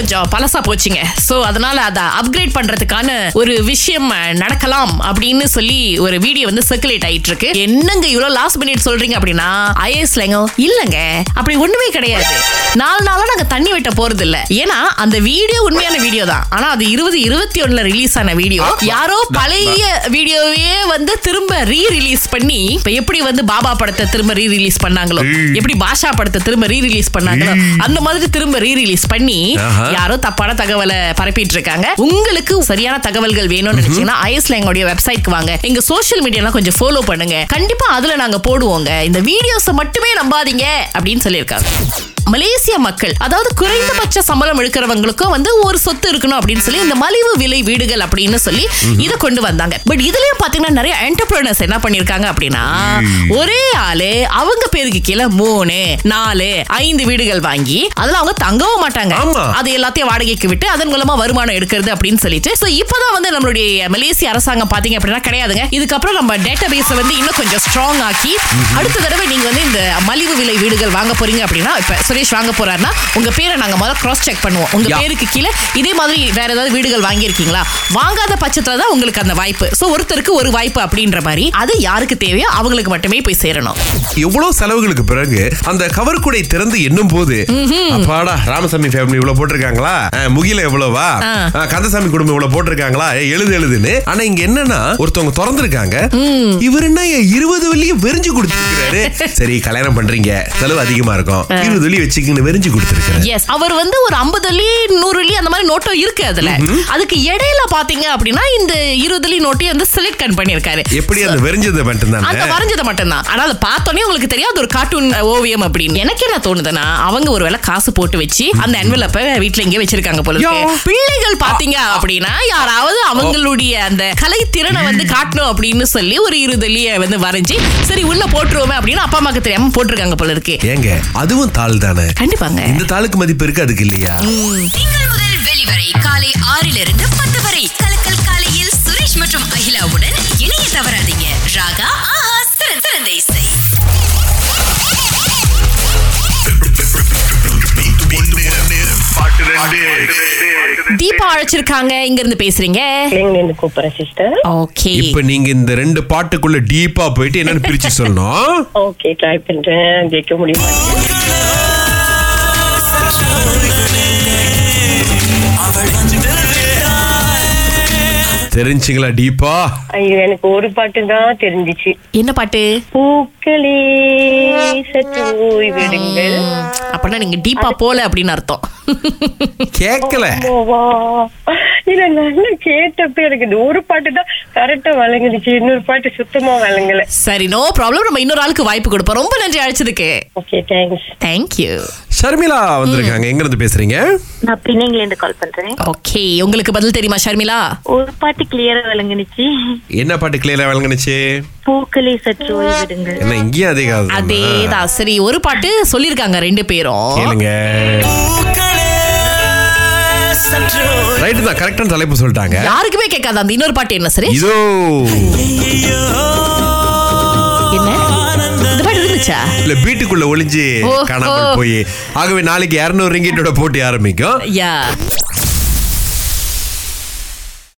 கொஞ்சம் பழசா போச்சுங்க. சோ அதனால அதை அப்கிரேட் பண்றதுக்கான ஒரு விஷயம் நடக்கலாம் அப்படின்னு சொல்லி ஒரு வீடியோ வந்து சர்க்குலேட் ஆயிட்டு இருக்கு என்னங்க இவ்வளவு லாஸ்ட் மினிட் சொல்றீங்க அப்படின்னா ஐஎஸ்லங்க இல்லங்க. அப்படி ஒண்ணுமே கிடையாது. நாலு நாளா நாங்க தண்ணி வெட்ட போறது இல்ல ஏன்னா அந்த வீடியோ உண்மையான வீடியோ தான். ஆனா அது இருபது இருபத்தி ஒண்ணுல ரிலீஸ் ஆன வீடியோ யாரோ பழைய வீடியோவே வந்து திரும்ப ரீ ரிலீஸ் பண்ணி இப்ப எப்படி வந்து பாபா படத்தை திரும்ப ரீ ரிலீஸ் பண்ணாங்களோ எப்படி பாஷா படத்தை திரும்ப ரீ ரிலீஸ் பண்ணாங்களோ அந்த மாதிரி திரும்ப ரீ ரிலீஸ் பண்ணி. யாரோ தப்பான தகவலை பரப்பிட்டு இருக்காங்க உங்களுக்கு சரியான தகவல்கள் வேணும்னு நினைச்சீங்கன்னா ஐஎஸ்ல எங்களுடைய வெப்சைட்க்கு வாங்க. எங்க சோஷியல் மீடியாலாம் கொஞ்சம் ஃபாலோ பண்ணுங்க. கண்டிப்பா அதுல நாங்க போடுவோங்க. இந்த வீடியோஸை மட்டுமே நம்பாதீங்க அப்படின்னு சொல்லியிருக்காங்க. மலேசிய மக்கள் அதாவது குறைந்தபட்ச சம்பளம் எடுக்கிறவங்களுக்கும் வந்து ஒரு சொத்து இருக்கணும் அப்படின்னு சொல்லி இந்த மலிவு விலை வீடுகள் அப்படின்னு சொல்லி இத கொண்டு வந்தாங்க. பட் இதுலயும் பாத்தீங்கன்னா நிறைய என்டர்பிரினர்ஸ் என்ன பண்ணிருக்காங்க அப்படின்னா ஒரே ஆளு அவங்க பேருக்கு கீழே மூணு நாலு ஐந்து வீடுகள் வாங்கி அதுல அவங்க தங்கவும் மாட்டாங்க. அது எல்லாத்தையும் வாடகைக்கு விட்டு அதன் மூலமா வருமானம் எடுக்கிறது அப்படின்னு சொல்லிட்டு சோ இப்பதான் வந்து நம்மளுடைய மலேசிய அரசாங்கம் பாத்தீங்க அப்படின்னா கிடையாதுங்க. இதுக்கப்புறம் நம்ம டேட்டா பேஸ வந்து இன்னும் கொஞ்சம் ஸ்ட்ராங் ஆக்கி அடுத்த தடவை நீங்க வந்து இந்த மலிவு விலை வீடுகள் வாங்க போறீங்க அப்படின்னா இப்ப சுரேஷ் வாங்க போறாருன்னா உங்க பேரை நாங்க முதல்ல கிராஸ் செக் பண்ணுவோம். உங்க. பேருக்கு கீழே இதே மாதிரி வேற ஏதாவது வீடுகள் வாங்கியிருக்கீங்களா? வாங்காத பட்சத்துல தான் உங்களுக்கு அந்த வாய்ப்பு. சோ ஒருத்தருக்கு ஒரு வாய்ப்பு அப்படின்ற மாதிரி அது யாருக்கு தேவையோ அவங்களுக்கு மட்டுமே போய் சேரணும். எவ்வளவு செலவுகளுக்கு பிறகு அந்த கவர் கூடை திறந்து எண்ணும் போது அப்பாடா ராமசாமி ஃபேமிலி இவ்வளவு போட்டிருக்காங்களா? முகில எவ்வளவா? கந்தசாமி குடும்பம் இவ்வளவு போட்டிருக்காங்களா? எழுது எழுதுன்னு. ஆனா இங்க என்னன்னா ஒருத்தவங்க திறந்திருக்காங்க. இவர் என்ன இருபது வெள்ளியும் வெறிஞ்சு கொடுத்துருக்காரு சரி கல்யாணம் பண்றீங்க. செலவு அதிகமா இருக்கும். இருபது வெள்ளி வச்சுக்கின்னு வெறிஞ்சு கொடுத்துருக்காரு எஸ் அவர் வந்து ஒரு ஐம்பது அள்ளி நூறு அள்ளி அந்த மாதிரி நோட்டம் இருக்கு அதுல. அதுக்கு இடையில பாத்தீங்க அப்படின்னா இந்த இருபது அள்ளி நோட்டையும் வந்து செலக்ட் பண்ணிருக்காரு எப்படி அந்த வெறிஞ்சதை அந்த மட்டும்தான் வரைஞ்சது மட்டும்தான். ஆனா அதை பார்த்தோன்னே உங்களுக்கு தெரியாது ஒரு கார்ட்டூன் ஓவியம் அப்படின்னு. எனக்கு என்ன தோணுதுன்னா அவங்க ஒருவேளை காசு போட்டு வச்சு அந்த என்வலப்ப வீட்ல இங்கே வச்சிருக்காங்க போல. பிள்ளைகள் பாத்தீங்க அப்படின்னா யாராவது அவங்களுடைய அந்த கலை திறனை வந்து காட்டணும் அப்படின்னு சொல்லி ஒரு இருதலிய வந்து வரைஞ்சி சரி உள்ள போட்டுருவோமே அப்படின்னு அப்பா அம்மாக்கு தெரியாம போட்டிருக்காங்க போல இருக்கு. ஏங்க அதுவும் தாள் தானே கண்டிப்பாங்க. இந்த தாளுக்கு மதிப்பு இருக்கு அதுக்கு இல்லையா? திங்கள் முதல் வெளிவரை காலை ஆறிலிருந்து பத்து வரை. கலக்கல் காலையில் சுரேஷ் மற்றும் அகிலாவுடன் இணைய தவறாதீங்க. ராகா ஆஹா சிறந்த சிறந்த இசை. தீபா அழைச்சிருக்காங்க. இங்க இருந்து பேசுறீங்க இருந்து கூப்பிடுறேன் சிஸ்டர் ஓகே இப்ப நீங்க இந்த ரெண்டு பாட்டுக்குள்ள டீப்பா போயிட்டு என்னன்னு பிரிச்சு சொல்லணும். ஓகே ட்ரை பண்றேன். கேட்க முடியுமா? தெரிஞ்சுங்களா டீப்பா. ஐயோ எனக்கு ஒரு பாட்டு தான் தெரிஞ்சிச்சு. என்ன பாட்டு? பூக்களே சற்று ஓய்விடுங்கள் அப்படின்னா நீங்க டீப்பா போல அப்படின்னு அர்த்தம். கேக்கல ஓவா. இல்ல நல்லா கேட்டப்ப எனக்கு இந்த ஒரு பாட்டு தான் கரெக்டா வழங்குனுச்சு இன்னொரு பாட்டு சுத்தமா வழங்கல. சரி நோ ப்ராப்ளம் நம்ம இன்னொரு ஆளுக்கு வாய்ப்பு கொடுப்போம். ரொம்ப நன்றி அழைச்சதுக்கு. Okay thanks thank you Sharmila வந்திருக்காங்க. எங்க இருந்து பேசுறீங்க? நான் பின்னைங்கள இருந்து கால் பண்றேன். ஓகே உங்களுக்கு பதில் தெரியுமா ஷர்மிளா? ஒரு பாட்டு கிளியரா விளங்குனுச்சு. என்ன பாட்டு கிளியரா வழங்குனுச்சு பூக்களே சற்று ஓய்விடுங்கள். என்ன இங்கேயும் அதே காது அதேதான். சரி ஒரு பாட்டு சொல்லிருக்காங்க ரெண்டு பேரும். கேளுங்க. ரைட்டு தான் கரெக்டான தலைப்பு சொல்லிட்டாங்க. யாருக்குமே கேட்காது அந்த இன்னொரு பாட்டு என்ன சரி? இதோ. இருந்துச்சா இல்ல வீட்டுக்குள்ள ஒளிஞ்சு காணாமல். போய். ஆகவே நாளைக்கு இருநூறு ரிங்கிட்டோட போட்டி ஆரம்பிக்கும். யா